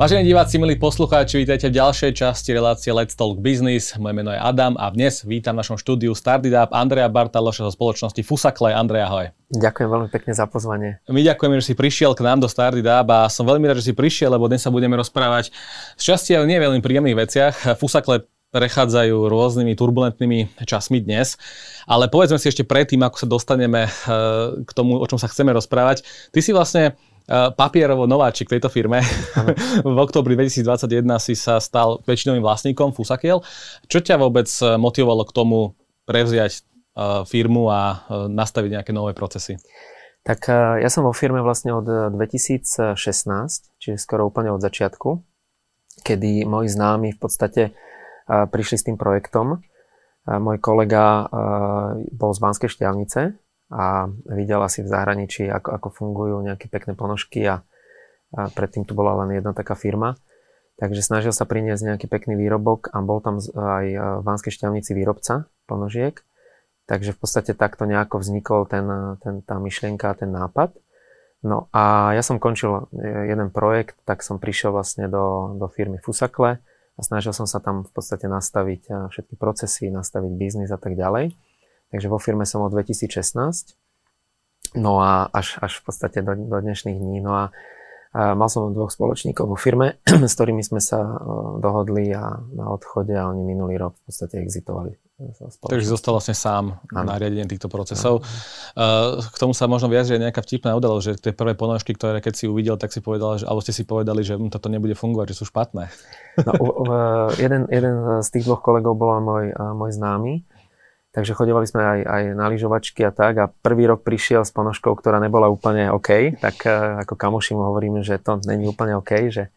Vážení diváci, milí poslucháči, vítajte v ďalšej časti relácie Let's Talk Business. Moje meno je Adam a dnes vítam v našom štúdiu Stardidap Andreja Bartaloša zo spoločnosti Fusakle. Andreja, ahoj. Ďakujem veľmi pekne za pozvanie. My ďakujeme, že si prišiel k nám do Stardidap a som veľmi rád, že si prišiel, lebo dnes sa budeme rozprávať z časti ale nie veľmi príjemných veciach. Fusakle prechádzajú rôznymi turbulentnými časmi dnes. Ale povedzme si ešte predtým, ako sa dostaneme eh, k tomu, o čom sa chceme rozprávať. Ty si vlastne papierovo nováčik tejto firme. v oktobri 2021 si sa stal väčšinovým vlastníkom Fusakiel. Čo ťa vôbec eh, motivovalo k tomu prevziať eh, firmu a nastaviť nejaké nové procesy? Tak ja som vo firme vlastne od 2016, čiže skoro úplne od začiatku, kedy moji známi v podstate prišli s tým projektom. Môj kolega bol z Banskej šťavnice, a videl asi v zahraničí, ako, ako fungujú nejaké pekné ponožky a, a predtým tu bola len jedna taká firma. Takže snažil sa priniesť nejaký pekný výrobok a bol tam aj v Banskej šťavnici výrobca ponožiek. Takže v podstate takto nejako vznikol ten, ten, tá myšlienka, ten nápad. No a ja som končil e, jeden projekt, tak som prišiel vlastne do, do firmy Fusakle a snažil som sa tam v podstate nastaviť všetky procesy, nastaviť biznis a tak ďalej. Takže vo firme som od 2016. No a až, až v podstate do, do dnešných dní. No a, a mal som dvoch spoločníkov vo firme, s ktorými sme sa dohodli a na odchode a oni minulý rok v podstate exitovali. Takže zostal vlastne sám ano. na riadenie týchto procesov. Ano. K tomu sa možno aj nejaká vtipná udalosť, že tie prvé ponožky, ktoré keď si uvidel, tak si povedal, že, alebo ste si povedali, že hm, toto nebude fungovať, že sú špatné. No, jeden, jeden z tých dvoch kolegov bol môj, môj známy, Takže chodevali sme aj, aj na lyžovačky a tak a prvý rok prišiel s ponožkou, ktorá nebola úplne OK, tak uh, ako kamoši mu hovoríme, že to není úplne OK, že,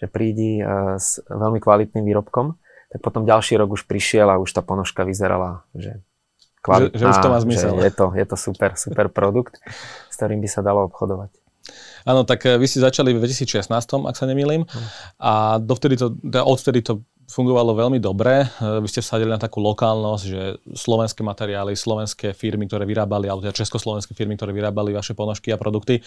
že prídi uh, s veľmi kvalitným výrobkom, tak potom ďalší rok už prišiel a už tá ponožka vyzerala, že kvalitná, že, že už to má zmysel. Je, to, je to super, super produkt, s ktorým by sa dalo obchodovať. Áno, tak vy ste začali v 2016, ak sa nemýlim, a dovtedy to, teda odvtedy to fungovalo veľmi dobre. E, vy ste vsadili na takú lokálnosť, že slovenské materiály, slovenské firmy, ktoré vyrábali, alebo teda československé firmy, ktoré vyrábali vaše ponožky a produkty. E,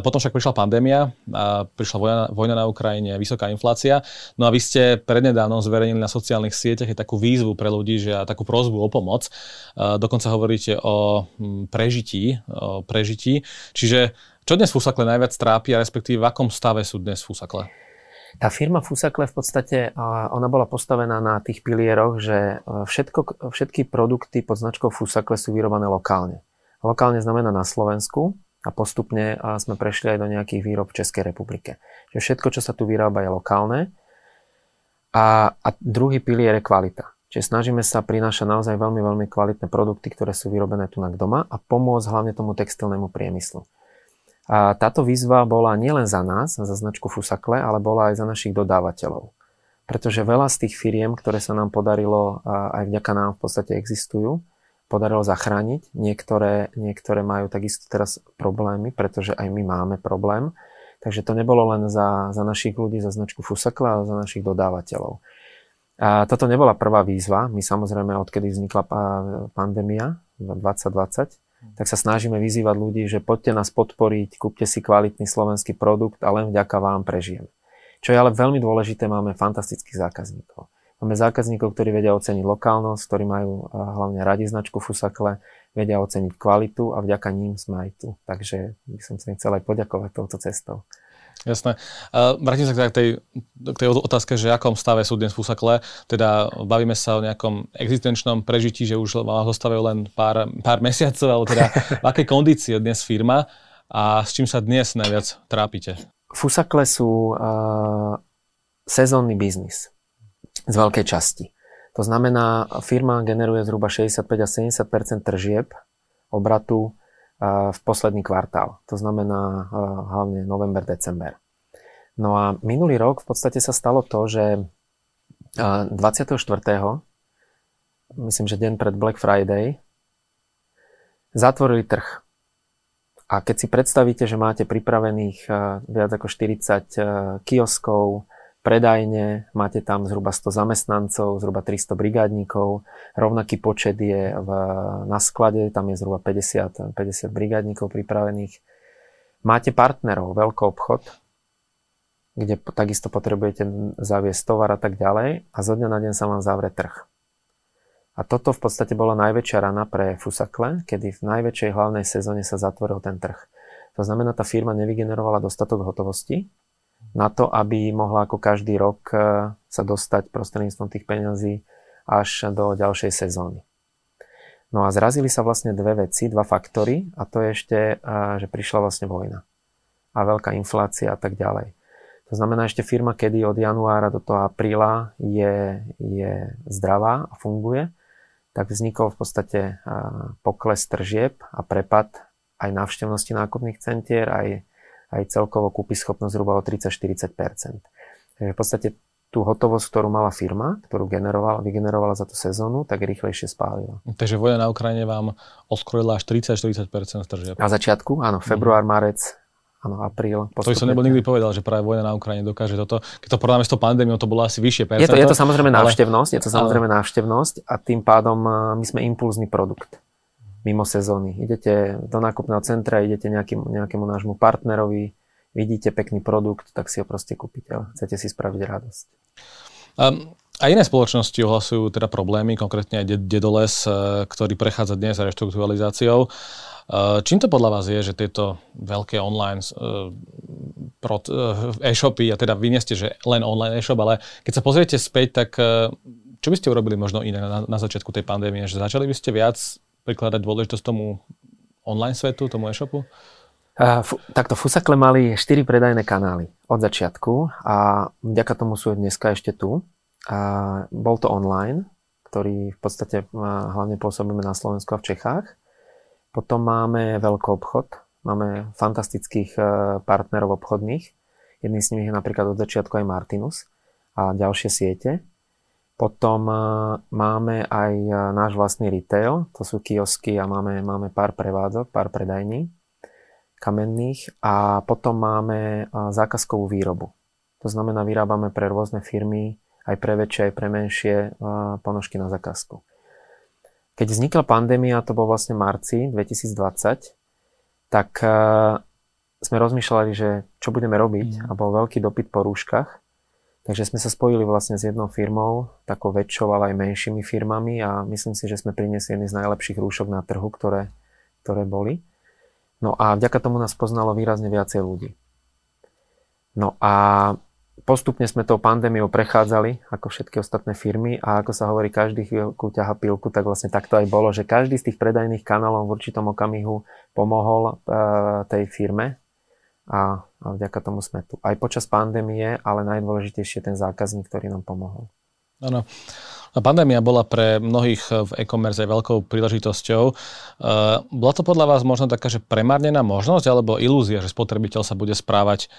potom však prišla pandémia, a prišla vojna, vojna na Ukrajine, vysoká inflácia. No a vy ste prednedávno zverejnili na sociálnych sieťach je takú výzvu pre ľudí, že takú prozbu o pomoc. E, dokonca hovoríte o prežití, o prežití. Čiže čo dnes Fusakle najviac trápi a respektíve v akom stave sú dnes Fusakle? Tá firma Fusakle v podstate, ona bola postavená na tých pilieroch, že e, všetko, všetky produkty pod značkou Fusakle sú vyrobané lokálne. Lokálne znamená na Slovensku a postupne sme prešli aj do nejakých výrob v Českej republike. Čiže všetko, čo sa tu vyrába, je lokálne. A, a druhý pilier je kvalita. Čiže snažíme sa prinášať naozaj veľmi, veľmi kvalitné produkty, ktoré sú vyrobené tu na doma a pomôcť hlavne tomu textilnému priemyslu. A táto výzva bola nielen za nás, za značku Fusakle, ale bola aj za našich dodávateľov. Pretože veľa z tých firiem, ktoré sa nám podarilo, aj vďaka nám v podstate existujú, podarilo zachrániť. Niektoré, niektoré majú takisto teraz problémy, pretože aj my máme problém. Takže to nebolo len za, za našich ľudí, za značku Fusakle, ale za našich dodávateľov. A toto nebola prvá výzva. My samozrejme, odkedy vznikla pandémia v 2020, tak sa snažíme vyzývať ľudí, že poďte nás podporiť, kúpte si kvalitný slovenský produkt a len vďaka vám prežijeme. Čo je ale veľmi dôležité, máme fantastických zákazníkov. Máme zákazníkov, ktorí vedia oceniť lokálnosť, ktorí majú hlavne radi značku Fusakle, vedia oceniť kvalitu a vďaka ním sme aj tu. Takže by som sa im chcel aj poďakovať touto cestou. Jasné. Vrátim sa k tej, k tej otázke, že akom stave sú dnes Fusakle. Teda bavíme sa o nejakom existenčnom prežití, že už vám zostávajú len pár, pár mesiacov, ale teda v akej kondícii je dnes firma a s čím sa dnes najviac trápite? Fusakle sú uh, sezónny biznis z veľkej časti. To znamená, firma generuje zhruba 65 a 70% tržieb obratu v posledný kvartál. To znamená hlavne november, december. No a minulý rok v podstate sa stalo to, že 24. myslím, že deň pred Black Friday zatvorili trh. A keď si predstavíte, že máte pripravených viac ako 40 kioskov, predajne, máte tam zhruba 100 zamestnancov, zhruba 300 brigádnikov, rovnaký počet je v, na sklade, tam je zhruba 50, 50 brigádnikov pripravených. Máte partnerov, veľký obchod kde takisto potrebujete zaviesť tovar a tak ďalej a zo dňa na deň sa vám zavre trh. A toto v podstate bola najväčšia rana pre Fusakle, kedy v najväčšej hlavnej sezóne sa zatvoril ten trh. To znamená, tá firma nevygenerovala dostatok hotovosti na to, aby mohla ako každý rok e, sa dostať prostredníctvom tých peňazí až do ďalšej sezóny. No a zrazili sa vlastne dve veci, dva faktory a to je ešte, e, že prišla vlastne vojna a veľká inflácia a tak ďalej. To znamená, ešte firma, kedy od januára do toho apríla je, je zdravá a funguje, tak vznikol v podstate e, pokles tržieb a prepad aj návštevnosti nákupných centier, aj, aj celkovo kúpy schopnosť zhruba o 30-40%. Takže v podstate tú hotovosť, ktorú mala firma, ktorú generovala, vygenerovala za tú sezónu, tak rýchlejšie spálila. Takže vojna na Ukrajine vám oskrojila až 30-40% tržieb. Na začiatku, áno, február, marec, áno, apríl. To by som nebol nikdy povedal, že práve vojna na Ukrajine dokáže toto. Keď to porovnáme s tou pandémiou, to bolo asi vyššie percento. Je to, je to samozrejme návštevnosť, ale... je to samozrejme ale... návštevnosť a tým pádom my sme impulzný produkt mimo sezóny. Idete do nákupného centra, idete nejakým, nejakému nášmu partnerovi, vidíte pekný produkt, tak si ho proste kúpite. Chcete si spraviť radosť. Um, a iné spoločnosti ohlasujú teda problémy, konkrétne aj Dedoles, e, ktorý prechádza dnes reštrukturalizáciou. E, čím to podľa vás je, že tieto veľké online e, e-shopy, a teda vy nie ste, že len online e-shop, ale keď sa pozriete späť, tak čo by ste urobili možno iné na, na začiatku tej pandémie? Že začali by ste viac prikladať dôležitosť tomu online svetu, tomu e-shopu? Uh, f- takto Fusakle mali 4 predajné kanály od začiatku a vďaka tomu sú dneska ešte tu. Uh, bol to online, ktorý v podstate uh, hlavne pôsobíme na Slovensku a v Čechách. Potom máme veľký obchod, máme fantastických uh, partnerov obchodných. Jedným z nich je napríklad od začiatku aj Martinus a ďalšie siete. Potom e, máme aj e, náš vlastný retail, to sú kiosky a máme, máme pár prevádzok, pár predajní kamenných a potom máme e, zákazkovú výrobu. To znamená, vyrábame pre rôzne firmy, aj pre väčšie, aj pre menšie ponožky na zákazku. Keď vznikla pandémia, to bol vlastne marci 2020, tak sme rozmýšľali, že čo budeme robiť mm. a bol veľký dopyt po rúškach Takže sme sa spojili vlastne s jednou firmou, takou väčšou, ale aj menšími firmami a myslím si, že sme priniesli jedny z najlepších rúšok na trhu, ktoré, ktoré boli. No a vďaka tomu nás poznalo výrazne viacej ľudí. No a postupne sme tou pandémiou prechádzali, ako všetky ostatné firmy a ako sa hovorí, každý chvíľku ťaha pilku, tak vlastne takto aj bolo, že každý z tých predajných kanálov v určitom okamihu pomohol e, tej firme a a vďaka tomu sme tu. Aj počas pandémie, ale najdôležitejšie ten zákazník, ktorý nám pomohol. Áno. A pandémia bola pre mnohých v e-commerce veľkou príležitosťou. E, bola to podľa vás možno taká, že premárnená možnosť alebo ilúzia, že spotrebiteľ sa bude správať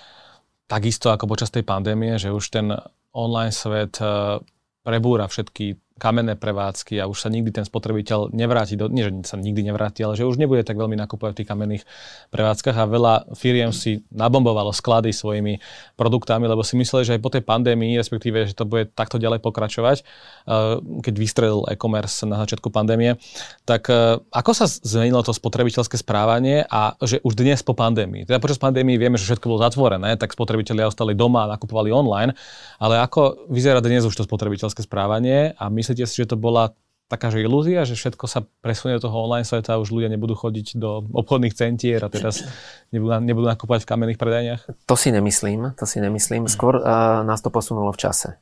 takisto ako počas tej pandémie, že už ten online svet e, prebúra všetky kamenné prevádzky a už sa nikdy ten spotrebiteľ nevráti, do, nie že sa nikdy nevráti, ale že už nebude tak veľmi nakupovať v tých kamenných prevádzkach a veľa firiem si nabombovalo sklady svojimi produktami, lebo si mysleli, že aj po tej pandémii, respektíve, že to bude takto ďalej pokračovať, eh, keď vystrelil e-commerce na začiatku pandémie, tak eh, ako sa zmenilo to spotrebiteľské správanie a že už dnes po pandémii, teda počas pandémii vieme, že všetko bolo zatvorené, tak spotrebitelia ostali doma a nakupovali online, ale ako vyzerá dnes už to spotrebiteľské správanie a my Myslíte si, že to bola taká že ilúzia, že všetko sa presunie do toho online sveta a už ľudia nebudú chodiť do obchodných centier a teraz nebudú, nebudú nakúpať v kamenných predajniach? To si nemyslím, to si nemyslím. Skôr uh, nás to posunulo v čase.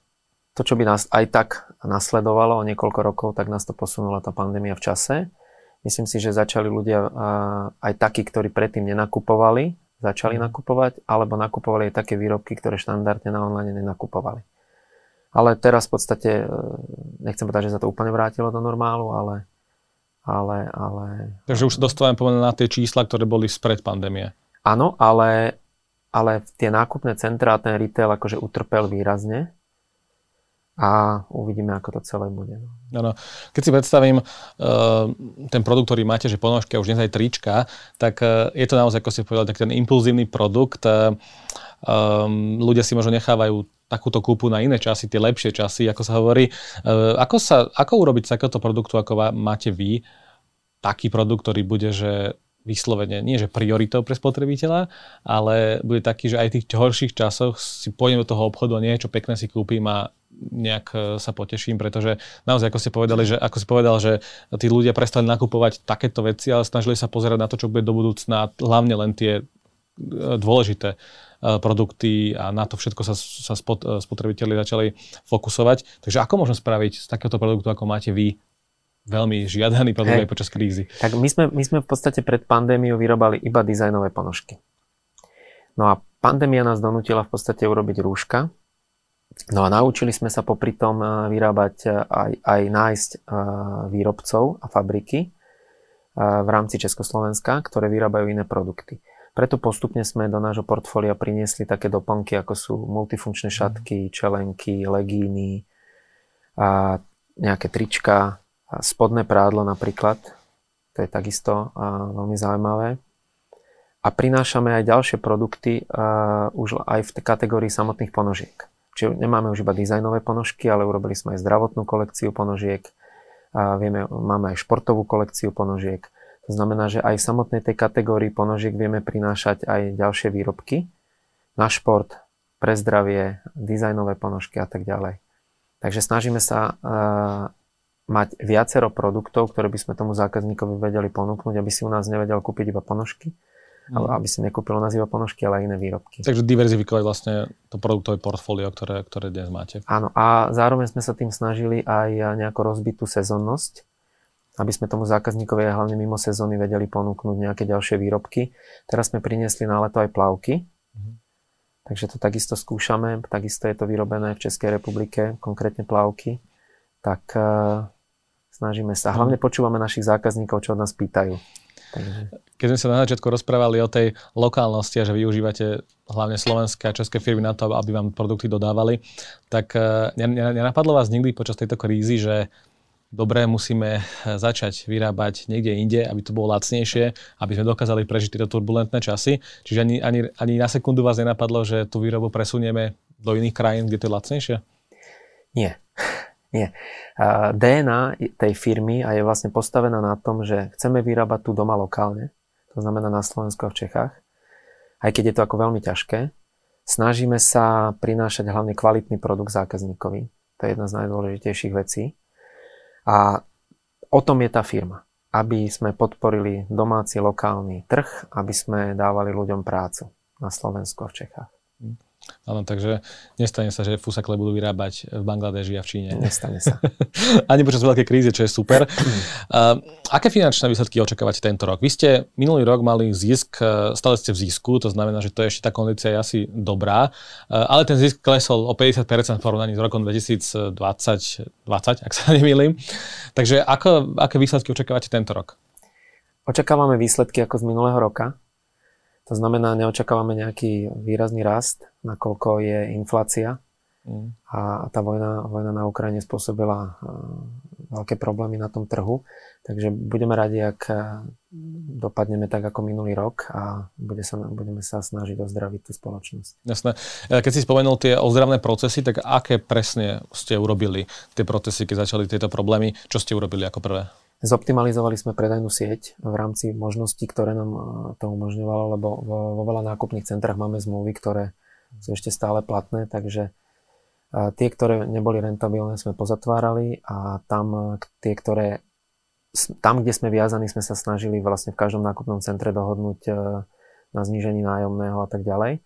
To, čo by nás aj tak nasledovalo o niekoľko rokov, tak nás to posunula tá pandémia v čase. Myslím si, že začali ľudia uh, aj takí, ktorí predtým nenakupovali, začali mhm. nakupovať, alebo nakupovali aj také výrobky, ktoré štandardne na online nenakupovali. Ale teraz v podstate, e, nechcem povedať, že sa to úplne vrátilo do normálu, ale... ale, ale Takže už dostávame povedať na tie čísla, ktoré boli spred pandémie. Áno, ale, ale tie nákupné centrá, ten retail akože utrpel výrazne a uvidíme, ako to celé bude. No, Keď si predstavím uh, ten produkt, ktorý máte, že ponožky a už dnes aj trička, tak uh, je to naozaj, ako ste povedali, tak ten impulzívny produkt. Uh, um, ľudia si možno nechávajú takúto kúpu na iné časy, tie lepšie časy, ako sa hovorí. E, ako, sa, ako urobiť z takéhoto produktu, ako máte vy, taký produkt, ktorý bude, že vyslovene, nie že prioritou pre spotrebiteľa, ale bude taký, že aj v tých horších časoch si pôjdem do toho obchodu a niečo pekné si kúpim a nejak e, sa poteším, pretože naozaj, ako ste povedali, že, ako si povedal, že tí ľudia prestali nakupovať takéto veci, ale snažili sa pozerať na to, čo bude do budúcna, hlavne len tie dôležité e, produkty a na to všetko sa, sa spot, spotrebiteľi začali fokusovať. Takže ako môžem spraviť z takéhoto produktu, ako máte vy, veľmi žiadaný produkt hey. aj počas krízy? Tak my sme, my sme v podstate pred pandémiou vyrobali iba dizajnové ponožky. No a pandémia nás donútila v podstate urobiť rúška, No a naučili sme sa popri tom eh, vyrábať eh, aj, aj nájsť eh, výrobcov a fabriky v rámci Československa, ktoré vyrábajú iné produkty. Preto postupne sme do nášho portfólia priniesli také doplnky, ako sú multifunkčné mhm. šatky, čelenky, legíny, a nejaké trička, spodné prádlo napríklad. To je takisto veľmi zaujímavé. A prinášame aj ďalšie produkty už aj v kategórii samotných ponožiek. Čiže nemáme už iba dizajnové ponožky, ale urobili sme aj zdravotnú kolekciu ponožiek, a vieme, máme aj športovú kolekciu ponožiek. To znamená, že aj v samotnej tej kategórii ponožiek vieme prinášať aj ďalšie výrobky na šport, pre zdravie, dizajnové ponožky a tak ďalej. Takže snažíme sa uh, mať viacero produktov, ktoré by sme tomu zákazníkovi vedeli ponúknuť, aby si u nás nevedel kúpiť iba ponožky, mm. aby si nekúpil u nás iba ponožky, ale aj iné výrobky. Takže diverzifikovať vlastne to produktové portfólio, ktoré, ktoré dnes máte. Áno, a zároveň sme sa tým snažili aj nejako rozbiť tú sezonnosť, aby sme tomu zákazníkovi aj hlavne mimo sezóny vedeli ponúknuť nejaké ďalšie výrobky. Teraz sme priniesli na leto aj plavky, mm. takže to takisto skúšame, takisto je to vyrobené v Českej republike, konkrétne plavky. Tak uh, snažíme sa. Hlavne mhm. počúvame našich zákazníkov, čo od nás pýtajú. Keď sme sa na začiatku rozprávali o tej lokálnosti a že využívate hlavne slovenské a české firmy na to, aby vám produkty dodávali, tak eh, nenapadlo vás nikdy počas tejto krízy, že dobre, musíme eh, začať vyrábať niekde inde, aby to bolo lacnejšie, aby sme dokázali prežiť tieto turbulentné časy. Čiže ani, ani, ani na sekundu vás nenapadlo, že tú výrobu presunieme do iných krajín, kde to je lacnejšie? Nie. Nie. DNA tej firmy a je vlastne postavená na tom, že chceme vyrábať tu doma lokálne, to znamená na Slovensku a v Čechách, aj keď je to ako veľmi ťažké. Snažíme sa prinášať hlavne kvalitný produkt zákazníkovi. To je jedna z najdôležitejších vecí. A o tom je tá firma. Aby sme podporili domáci lokálny trh, aby sme dávali ľuďom prácu na Slovensku a v Čechách. Áno, takže nestane sa, že fusakle budú vyrábať v Bangladeži a v Číne. Nestane sa. Ani počas veľkej krízy, čo je super. Uh, aké finančné výsledky očakávate tento rok? Vy ste minulý rok mali zisk, e, stále ste v zisku, to znamená, že to je ešte tá kondícia je asi dobrá, uh, ale ten zisk klesol o 50% v porovnaní s rokom 2020, 20, ak sa nemýlim. Takže ako, aké výsledky očakávate tento rok? Očakávame výsledky ako z minulého roka. To znamená, neočakávame nejaký výrazný rast, nakoľko je inflácia mm. a tá vojna, vojna na Ukrajine spôsobila veľké problémy na tom trhu. Takže budeme radi, ak dopadneme tak ako minulý rok a bude sa, budeme sa snažiť ozdraviť tú spoločnosť. Jasné. E, keď si spomenul tie ozdravné procesy, tak aké presne ste urobili tie procesy, keď začali tieto problémy? Čo ste urobili ako prvé? Zoptimalizovali sme predajnú sieť v rámci možností, ktoré nám to umožňovalo, lebo vo, vo veľa nákupných centrách máme zmluvy, ktoré sú ešte stále platné, takže tie, ktoré neboli rentabilné, sme pozatvárali a tam tie, ktoré tam, kde sme viazaní, sme sa snažili vlastne v každom nákupnom centre dohodnúť na znížení nájomného a tak ďalej.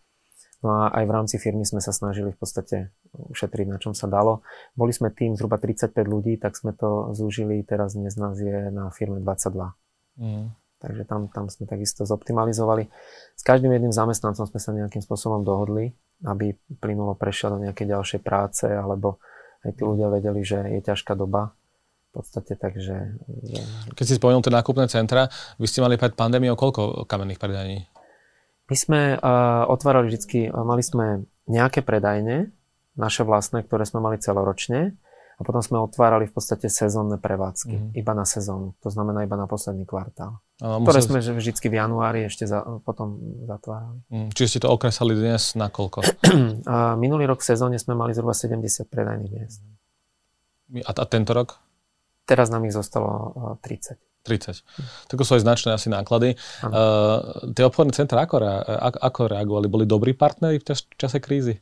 No a aj v rámci firmy sme sa snažili v podstate ušetriť na čom sa dalo. Boli sme tým zhruba 35 ľudí, tak sme to zúžili, teraz dnes nás je na firme 22. Mm. Takže tam, tam sme takisto zoptimalizovali. S každým jedným zamestnancom sme sa nejakým spôsobom dohodli, aby plynulo prešiel do nejakej ďalšej práce, alebo aj tí ľudia vedeli, že je ťažká doba v podstate, takže... Keď si spomenul tie nákupné centra, vy ste mali pred pandémiou koľko kamenných predaní? My sme uh, otvárali vždy, uh, mali sme nejaké predajne, naše vlastné, ktoré sme mali celoročne a potom sme otvárali v podstate sezónne prevádzky, mm-hmm. iba na sezónu, to znamená iba na posledný kvartál. A ktoré sme vždy v januári ešte za, potom zatvárali. Mm, čiže ste to okresali dnes na koľko? minulý rok v sezóne sme mali zhruba 70 predajných miest. A, a tento rok? Teraz nám ich zostalo 30. 30. To sú aj značné asi náklady. Uh, tie obchodné centra ako, ako, ako reagovali? Boli dobrí partneri v čase krízy?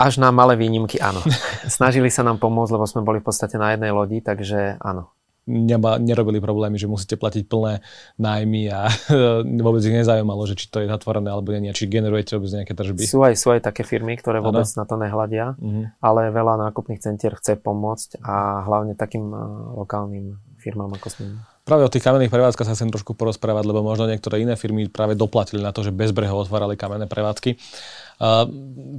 Až na malé výnimky, áno. Snažili sa nám pomôcť, lebo sme boli v podstate na jednej lodi, takže áno nema, nerobili problémy, že musíte platiť plné nájmy a vôbec ich nezaujímalo, že či to je zatvorené alebo nie, či generujete vôbec nejaké tržby. Sú aj, sú aj také firmy, ktoré vôbec ano. na to nehľadia, uh-huh. ale veľa nákupných centier chce pomôcť a hlavne takým uh, lokálnym firmám ako sme. Práve o tých kamenných prevádzkach sa chcem trošku porozprávať, lebo možno niektoré iné firmy práve doplatili na to, že bez brehov otvárali kamenné prevádzky. Uh,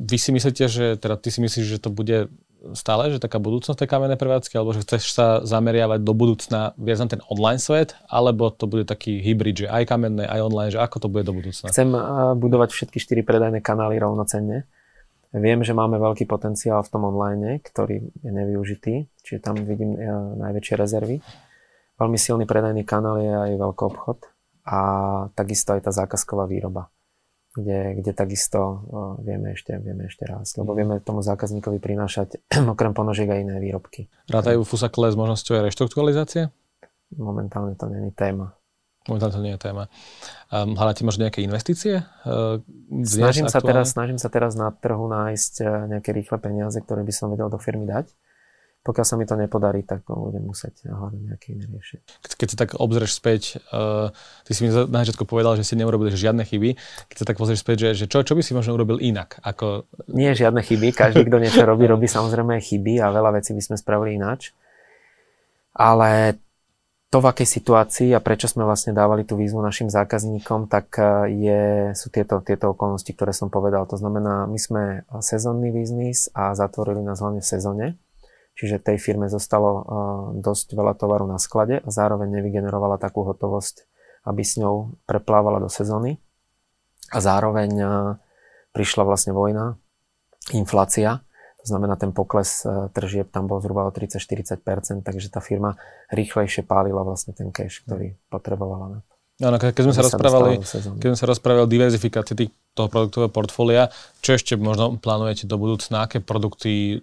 vy si myslíte, že, teda ty si myslíš, že to bude stále, že taká budúcnosť tej kamennej prevádzky, alebo že chceš sa zameriavať do budúcna viac na ten online svet, alebo to bude taký hybrid, že aj kamenné, aj online, že ako to bude do budúcna? Chcem budovať všetky štyri predajné kanály rovnocenne. Viem, že máme veľký potenciál v tom online, ktorý je nevyužitý, čiže tam vidím eh, najväčšie rezervy. Veľmi silný predajný kanál je aj veľký obchod a takisto aj tá zákazková výroba kde, kde takisto vieme, ešte, vieme ešte raz, lebo vieme tomu zákazníkovi prinášať okrem ponožiek aj iné výrobky. Rátajú Fusakle s možnosťou aj reštrukturalizácie? Momentálne to není téma. Momentálne to nie je téma. Um, hľadáte možno nejaké investície? Uh, snažím, sa teraz, snažím sa teraz na trhu nájsť nejaké rýchle peniaze, ktoré by som vedel do firmy dať pokiaľ sa mi to nepodarí, tak budem musieť hľadať nejaké iné riešenie. Keď sa tak obzrieš späť, uh, ty si mi na začiatku povedal, že si neurobili žiadne chyby. Keď sa tak pozrieš späť, že, že čo, čo by si možno urobil inak? Ako... Nie žiadne chyby. Každý, kto niečo robí, robí samozrejme chyby a veľa vecí by sme spravili ináč. Ale to, v akej situácii a prečo sme vlastne dávali tú výzvu našim zákazníkom, tak e, je, sú tieto, tieto okolnosti, ktoré som povedal. To znamená, my sme sezónny biznis a zatvorili nás hlavne v sezóne Čiže tej firme zostalo uh, dosť veľa tovaru na sklade a zároveň nevygenerovala takú hotovosť, aby s ňou preplávala do sezóny. A zároveň uh, prišla vlastne vojna, inflácia, to znamená ten pokles uh, tržieb tam bol zhruba o 30-40%, takže tá firma rýchlejšie pálila vlastne ten cash, ktorý potrebovala. Áno, keď sme sa, rozprávali, keď sme sa rozprávali o diverzifikácii toho produktového portfólia, čo ešte možno plánujete do budúcna, aké produkty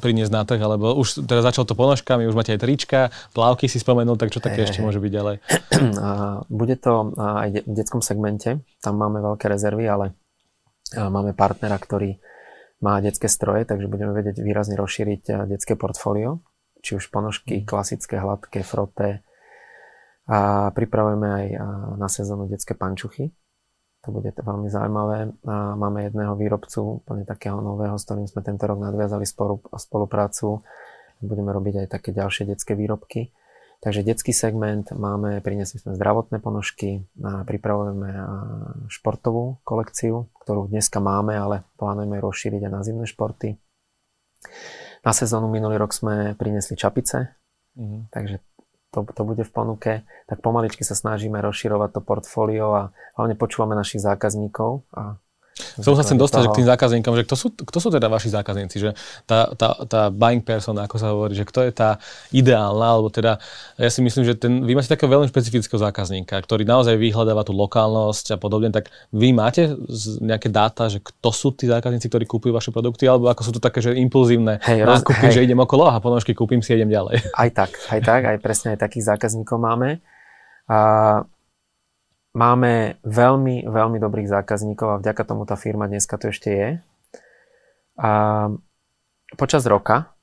priniesť na trh, alebo už teda začal to ponožkami, už máte aj trička, plávky si spomenul, tak čo také hey, ešte môže byť ďalej? Bude to aj v detskom segmente, tam máme veľké rezervy, ale máme partnera, ktorý má detské stroje, takže budeme vedieť výrazne rozšíriť detské portfólio, či už ponožky, mm. klasické, hladké, froté. A pripravujeme aj na sezónu detské pančuchy, to bude veľmi zaujímavé. A máme jedného výrobcu, úplne takého nového, s ktorým sme tento rok nadviazali spoluprácu. Budeme robiť aj také ďalšie detské výrobky. Takže detský segment máme, priniesli sme zdravotné ponožky, a pripravujeme športovú kolekciu, ktorú dneska máme, ale plánujeme rozšíriť aj na zimné športy. Na sezónu minulý rok sme priniesli čapice, mm-hmm. takže to, to bude v ponuke, tak pomaličky sa snažíme rozširovať to portfólio a hlavne počúvame našich zákazníkov a som sa chcem dostať k tým zákazníkom, že kto sú, kto sú teda vaši zákazníci, že tá, tá, tá buying person, ako sa hovorí, že kto je tá ideálna, alebo teda ja si myslím, že ten, vy máte takého veľmi špecifického zákazníka, ktorý naozaj vyhľadáva tú lokálnosť a podobne, tak vy máte nejaké dáta, že kto sú tí zákazníci, ktorí kúpujú vaše produkty, alebo ako sú to také, že impulzívne hej, nákupy, hej. že idem okolo a ponožky kúpim si idem ďalej. Aj tak, aj tak, aj presne aj takých zákazníkov máme. A máme veľmi, veľmi dobrých zákazníkov a vďaka tomu tá firma dneska tu ešte je. A počas roka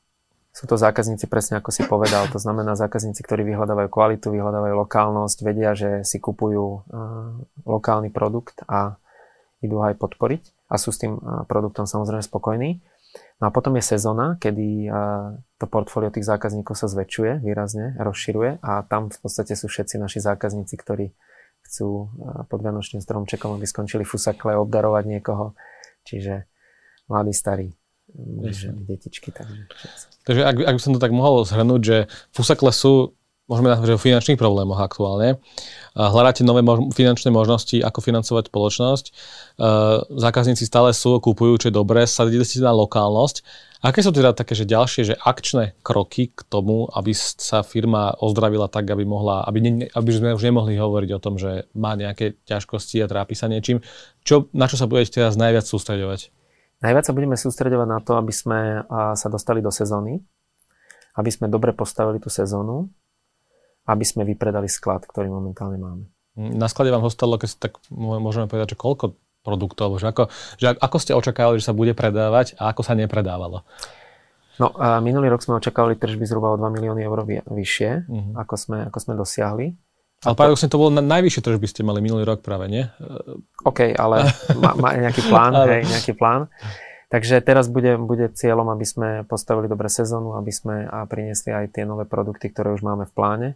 sú to zákazníci presne ako si povedal, to znamená zákazníci, ktorí vyhľadávajú kvalitu, vyhľadávajú lokálnosť, vedia, že si kupujú uh, lokálny produkt a idú aj podporiť a sú s tým uh, produktom samozrejme spokojní. No a potom je sezóna, kedy uh, to portfólio tých zákazníkov sa zväčšuje výrazne, rozširuje a tam v podstate sú všetci naši zákazníci, ktorí chcú pod Vianočným stromčekom, aby skončili fusakle, obdarovať niekoho. Čiže mladí, starí, ženy, detičky. Takže, takže ak, ak by som to tak mohol zhrnúť, že fusakle sú môžeme nazvať, o finančných problémoch aktuálne. Hľadáte nové mož- finančné možnosti, ako financovať spoločnosť. Zákazníci stále sú, kúpujú, čo je dobré, sadili ste na lokálnosť. Aké sú teda také, že ďalšie, že akčné kroky k tomu, aby sa firma ozdravila tak, aby mohla, aby, ne, aby sme už nemohli hovoriť o tom, že má nejaké ťažkosti a trápi sa niečím. Čo, na čo sa budete teraz najviac sústredovať? Najviac sa budeme sústredovať na to, aby sme sa dostali do sezóny, aby sme dobre postavili tú sezónu aby sme vypredali sklad, ktorý momentálne máme. Na sklade vám ostalo, keď tak môžeme povedať, že koľko produktov, že ako, že ako ste očakávali, že sa bude predávať a ako sa nepredávalo? No a minulý rok sme očakávali tržby zhruba o 2 milióny eur vyššie, uh-huh. ako, sme, ako sme dosiahli. Ale paradoxne to bolo na najvyššie tržby ste mali minulý rok práve, nie? OK, ale má, má nejaký plán, hej, nejaký plán. Takže teraz bude, bude cieľom, aby sme postavili dobre sezónu, aby sme a priniesli aj tie nové produkty, ktoré už máme v pláne.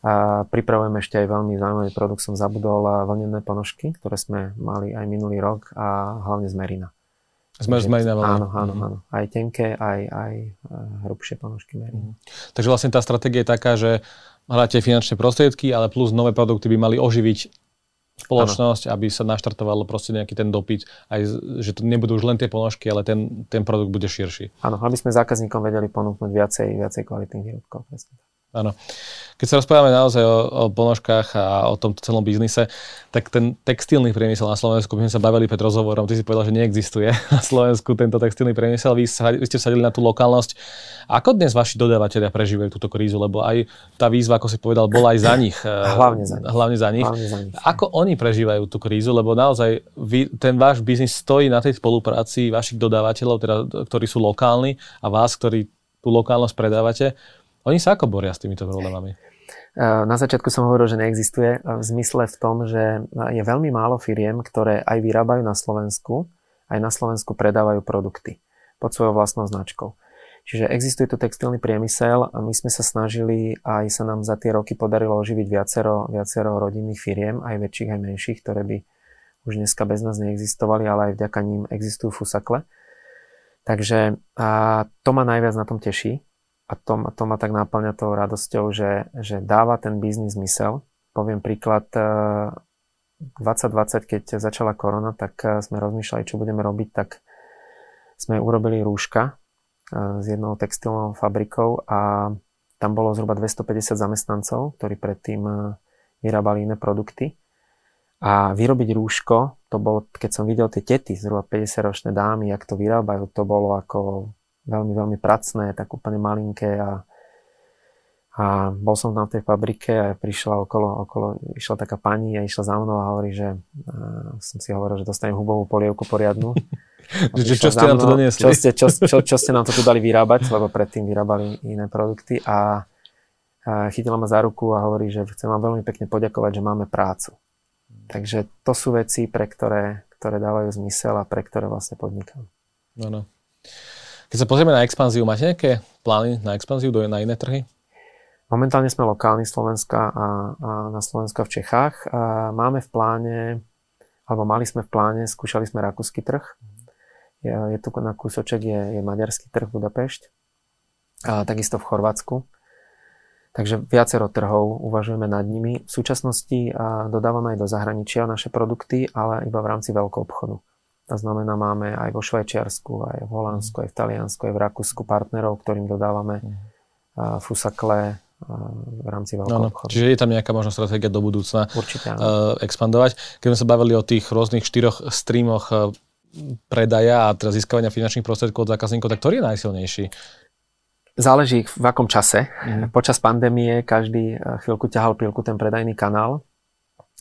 A pripravujeme ešte aj veľmi zaujímavý produkt, som zabudol, vlnené ponožky, ktoré sme mali aj minulý rok a hlavne z Merina. Sme z Merina Áno, áno, mm-hmm. áno. Aj tenké, aj, aj hrubšie ponožky Merina. Mm-hmm. Takže vlastne tá stratégia je taká, že hráte finančné prostriedky, ale plus nové produkty by mali oživiť spoločnosť, ano. aby sa naštartovalo proste nejaký ten dopyt, aj, že to nebudú už len tie ponožky, ale ten, ten produkt bude širší. Áno, aby sme zákazníkom vedeli ponúknuť viacej, viacej kvalitných výrobkov. Presne. Áno. Keď sa rozprávame naozaj o, o ponožkách a o tomto celom biznise, tak ten textilný priemysel na Slovensku, my sme sa bavili pred rozhovorom, ty si povedal, že neexistuje na Slovensku tento textilný priemysel, vy, sa, vy ste vsadili na tú lokálnosť. Ako dnes vaši dodávateľia prežívajú túto krízu? Lebo aj tá výzva, ako si povedal, bola aj za nich. Hlavne za nich. Hlavne za nich. Hlavne za nich. Ako oni prežívajú tú krízu? Lebo naozaj vy, ten váš biznis stojí na tej spolupráci vašich dodávateľov, teda, ktorí sú lokálni a vás, ktorí tú lokálnosť predávate. Oni sa ako boria s týmito problémami? E, na začiatku som hovoril, že neexistuje v zmysle v tom, že je veľmi málo firiem, ktoré aj vyrábajú na Slovensku, aj na Slovensku predávajú produkty pod svojou vlastnou značkou. Čiže existuje tu textilný priemysel a my sme sa snažili, aj sa nám za tie roky podarilo oživiť viacero, viacero rodinných firiem, aj väčších, aj menších, ktoré by už dneska bez nás neexistovali, ale aj vďaka ním existujú fusakle. Takže a to ma najviac na tom teší, a to, to ma tak náplňa tou radosťou, že, že dáva ten biznis zmysel. Poviem príklad, 2020, keď začala korona, tak eh, sme rozmýšľali, čo budeme robiť, tak sme urobili rúška eh, s jednou textilnou fabrikou a tam bolo zhruba 250 zamestnancov, ktorí predtým eh, vyrábali iné produkty. A vyrobiť rúško, to bolo, keď som videl tie tety, zhruba 50-ročné dámy, jak to vyrábajú, to bolo ako veľmi, veľmi pracné, tak úplne malinké a, a bol som tam v tej fabrike a prišla okolo, okolo, išla taká pani a išla za mnou a hovorí, že a som si hovoril, že dostanem hubovú polievku poriadnu. že čo ste nám to doniesli? Čo ste, čo, čo, čo ste nám to tu dali vyrábať, lebo predtým vyrábali iné produkty a, a chytila ma za ruku a hovorí, že chcem vám veľmi pekne poďakovať, že máme prácu. Takže to sú veci, pre ktoré, ktoré dávajú zmysel a pre ktoré vlastne podnikám. No, no. Keď sa pozrieme na expanziu, máte nejaké plány na expanziu do, na iné trhy? Momentálne sme lokálni Slovenska a, a na Slovenska v Čechách. A máme v pláne, alebo mali sme v pláne, skúšali sme rakúsky trh. Je, je tu na kúsoček je, je maďarský trh Budapešť. A takisto v Chorvátsku. Takže viacero trhov uvažujeme nad nimi. V súčasnosti dodávame aj do zahraničia naše produkty, ale iba v rámci veľkou obchodu. To znamená, máme aj vo Švajčiarsku, aj v Holandsku, aj v Taliansku, aj v Rakúsku partnerov, ktorým dodávame uh, fusakle v rámci veľkého no, obchodu. Čiže je tam nejaká možná stratégia do budúcna Určite, uh, expandovať. Keď sme sa bavili o tých rôznych štyroch streamoch predaja a teda získavania finančných prostriedkov od zákazníkov, tak ktorý je najsilnejší? Záleží v akom čase. Mm. Počas pandémie každý chvíľku ťahal pilku ten predajný kanál.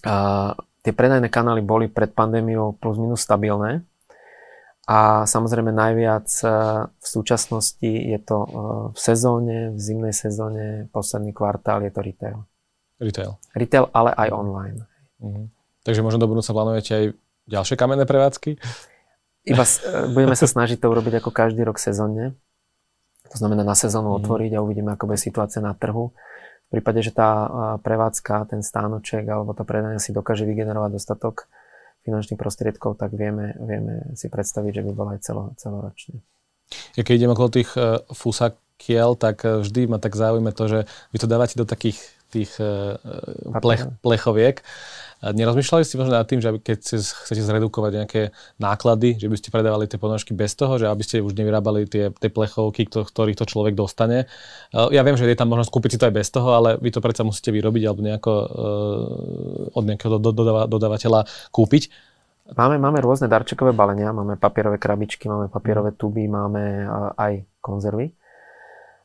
Uh, tie predajné kanály boli pred pandémiou plus minus stabilné. A samozrejme najviac e, v súčasnosti je to e, v sezóne, v zimnej sezóne, posledný kvartál je to retail. Retail. Retail, ale aj online. Uh-huh. Takže možno do budúca plánujete aj ďalšie kamenné prevádzky? Iba e, budeme sa snažiť to urobiť ako každý rok sezónne. To znamená na sezónu uh-huh. otvoriť a uvidíme, ako bude situácia na trhu. V prípade, že tá prevádzka, ten stánoček alebo tá predania si dokáže vygenerovať dostatok finančných prostriedkov, tak vieme, vieme si predstaviť, že by bola aj celo, celoročne. Ja keď idem okolo tých uh, fusakiel, tak uh, vždy ma tak zaujíma to, že vy to dávate do takých tých uh, plech, plechoviek. Nerozmýšľali ste možno nad tým, že keď chcete zredukovať nejaké náklady, že by ste predávali tie ponožky bez toho, že aby ste už nevyrábali tie, tie plechovky, ktorých to človek dostane. Ja viem, že je tam možnosť kúpiť si to aj bez toho, ale vy to predsa musíte vyrobiť alebo nejako, od nejakého dodávateľa kúpiť. Máme, máme rôzne darčekové balenia, máme papierové krabičky, máme papierové tuby, máme aj konzervy.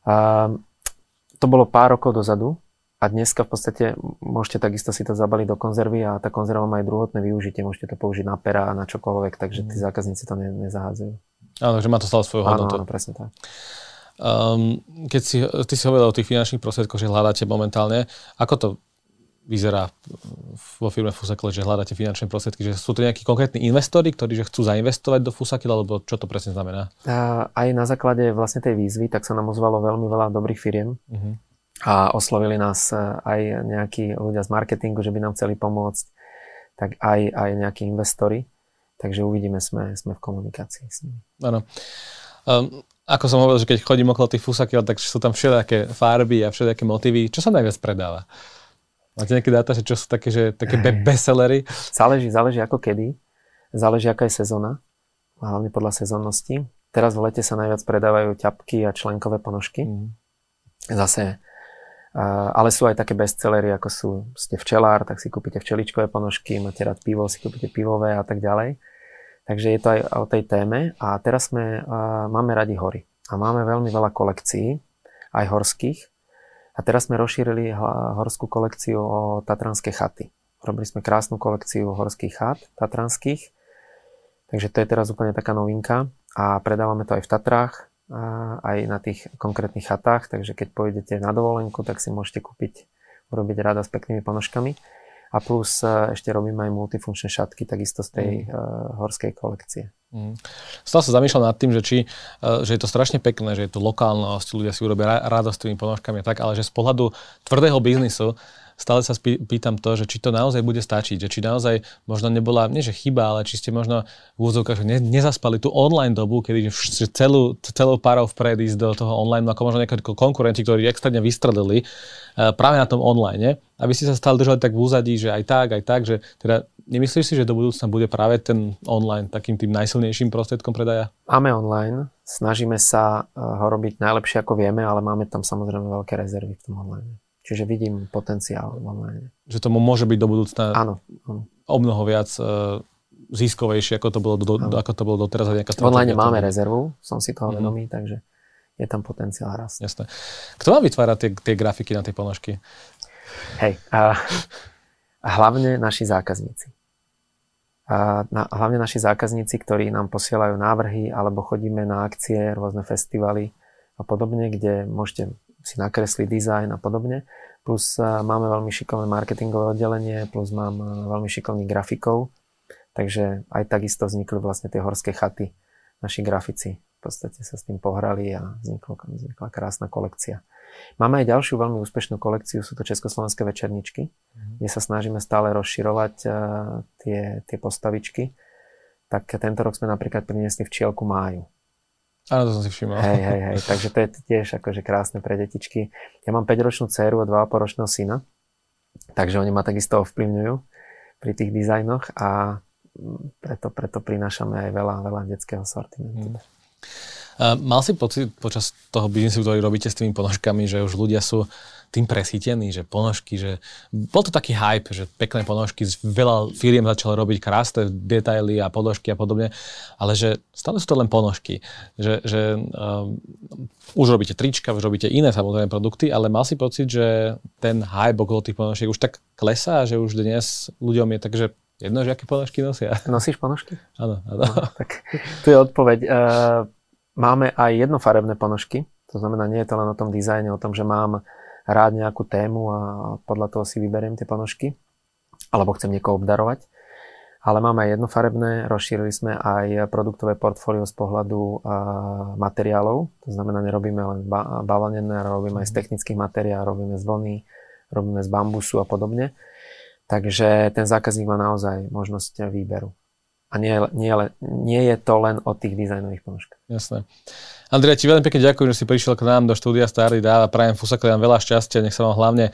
A to bolo pár rokov dozadu, a dneska v podstate môžete takisto si to zabaliť do konzervy a tá konzerva má aj druhotné využitie. Môžete to použiť na pera a na čokoľvek, takže tí mhm. zákazníci to ne, nezahádzajú. Áno, takže má to stále svoju hodnotu. Áno, áno, presne tak. Um, keď si, ty si hovoril o tých finančných prostriedkoch, že hľadáte momentálne, ako to vyzerá vo firme Fusakle, že hľadáte finančné prostriedky, že sú to nejakí konkrétni investori, ktorí že chcú zainvestovať do Fusakle, alebo čo to presne znamená? Aj na základe vlastne tej výzvy, tak sa nám ozvalo veľmi veľa dobrých firiem. Uh-huh a oslovili nás e, aj nejakí ľudia z marketingu, že by nám chceli pomôcť, tak aj, aj nejakí investori. Takže uvidíme, sme, sme v komunikácii s nimi. Áno. Um, ako som hovoril, že keď chodím okolo tých fusakiel, tak sú tam všelijaké farby a všelijaké motívy. Čo sa najviac predáva? Máte nejaké dáta, že čo sú také, že, také be- bestsellery? Záleží, záleží ako kedy. Záleží, aká je sezóna. Hlavne podľa sezónnosti. Teraz v lete sa najviac predávajú ťapky a členkové ponožky. Mm. Zase ale sú aj také bestsellery, ako sú, ste včelár, tak si kúpite včeličkové ponožky, máte rád pivo, si kúpite pivové a tak ďalej. Takže je to aj o tej téme a teraz sme, máme radi hory a máme veľmi veľa kolekcií, aj horských. A teraz sme rozšírili horskú kolekciu o tatranské chaty. Robili sme krásnu kolekciu horských chat tatranských, takže to je teraz úplne taká novinka a predávame to aj v Tatrách, aj na tých konkrétnych chatách, takže keď pôjdete na dovolenku, tak si môžete kúpiť, urobiť rada s peknými ponožkami. A plus e, ešte robíme aj multifunkčné šatky, takisto z tej mm. uh, horskej kolekcie. Mm. Stále sa zamýšľam nad tým, že, či, uh, že je to strašne pekné, že je to lokálnosť, ľudia si urobia radosť s tými ponožkami a tak, ale že z pohľadu tvrdého biznisu stále sa pýtam to, že či to naozaj bude stačiť, že či naozaj možno nebola, nie že chyba, ale či ste možno v úzovkách ne, nezaspali tú online dobu, kedy celú, celou párov vpred ísť do toho online, ako možno nejaké konkurenti, ktorí extrémne vystrelili uh, práve na tom online, aby ste sa stále držali tak v úzadí, že aj tak, aj tak, že teda nemyslíš si, že do budúcna bude práve ten online takým tým najsilnejším prostriedkom predaja? Máme online, snažíme sa eh, ho robiť najlepšie ako vieme, ale máme tam samozrejme veľké rezervy v tom online. Čiže vidím potenciál online. Že tomu môže byť do budúcna áno, áno. o mnoho viac uh, ziskovejšie, ako to bolo, do, do, ako to bolo doteraz. Nejaká online máme rezervu, som si toho mm-hmm. vedomý, takže je tam potenciál rast. Jasné. Kto vám vytvára tie, tie grafiky na tie ponožky? Hej, a, a hlavne naši zákazníci. A na, hlavne naši zákazníci, ktorí nám posielajú návrhy alebo chodíme na akcie, rôzne festivaly a podobne, kde môžete si nakresli dizajn a podobne. Plus e, máme veľmi šikovné marketingové oddelenie, plus mám e, veľmi šikovných grafikov. Takže aj takisto vznikli vlastne tie horské chaty. Naši grafici v podstate sa s tým pohrali a vznikla, vznikla krásna kolekcia. Máme aj ďalšiu veľmi úspešnú kolekciu, sú to československé večerničky, mm. kde sa snažíme stále rozširovať uh, tie, tie postavičky. Tak tento rok sme napríklad priniesli včielku máju. Áno, to som si všimol. Hej, hej, hej, takže to je tiež akože krásne pre detičky. Ja mám 5-ročnú dceru a 2,5 ročného syna, takže oni ma takisto ovplyvňujú pri tých dizajnoch a preto, preto prinášame aj veľa, veľa detského sortimentu. Hmm. Mal si pocit počas toho biznisu, ktorý robíte s tými ponožkami, že už ľudia sú tým presítení, že ponožky, že bol to taký hype, že pekné ponožky, veľa firiem začalo robiť krásne detaily a ponožky a podobne, ale že stále sú to len ponožky. Že, že um, už robíte trička, už robíte iné samozrejme produkty, ale mal si pocit, že ten hype okolo tých ponožiek už tak klesá, že už dnes ľuďom je tak, že jedno, že aké ponožky nosia. Nosíš ponožky? Áno, áno. No, tak tu je odpoveď. Uh, máme aj jednofarebné ponožky, to znamená, nie je to len o tom dizajne, o tom, že mám rád nejakú tému a podľa toho si vyberiem tie ponožky, alebo chcem niekoho obdarovať. Ale máme aj jednofarebné, rozšírili sme aj produktové portfólio z pohľadu materiálov, to znamená, nerobíme len ba- bavlnené, robíme aj z mhm. technických materiálov, robíme z vlny, robíme z bambusu a podobne. Takže ten zákazník má naozaj možnosť výberu. A nie, nie, nie je to len o tých dizajnových ponožkách. Jasné. Andrej, ti veľmi pekne ďakujem, že si prišiel k nám do štúdia Starý Dáv a prajem Fusaklian veľa šťastia, nech sa vám hlavne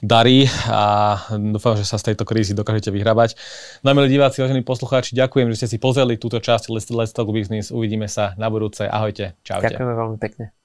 darí a dúfam, že sa z tejto krízy dokážete vyhrabať. No milí diváci, vážení poslucháči, ďakujem, že ste si pozreli túto časť Let's, Let's Talk Business. Uvidíme sa na budúce. Ahojte. Čaute. Ďakujeme veľmi pekne.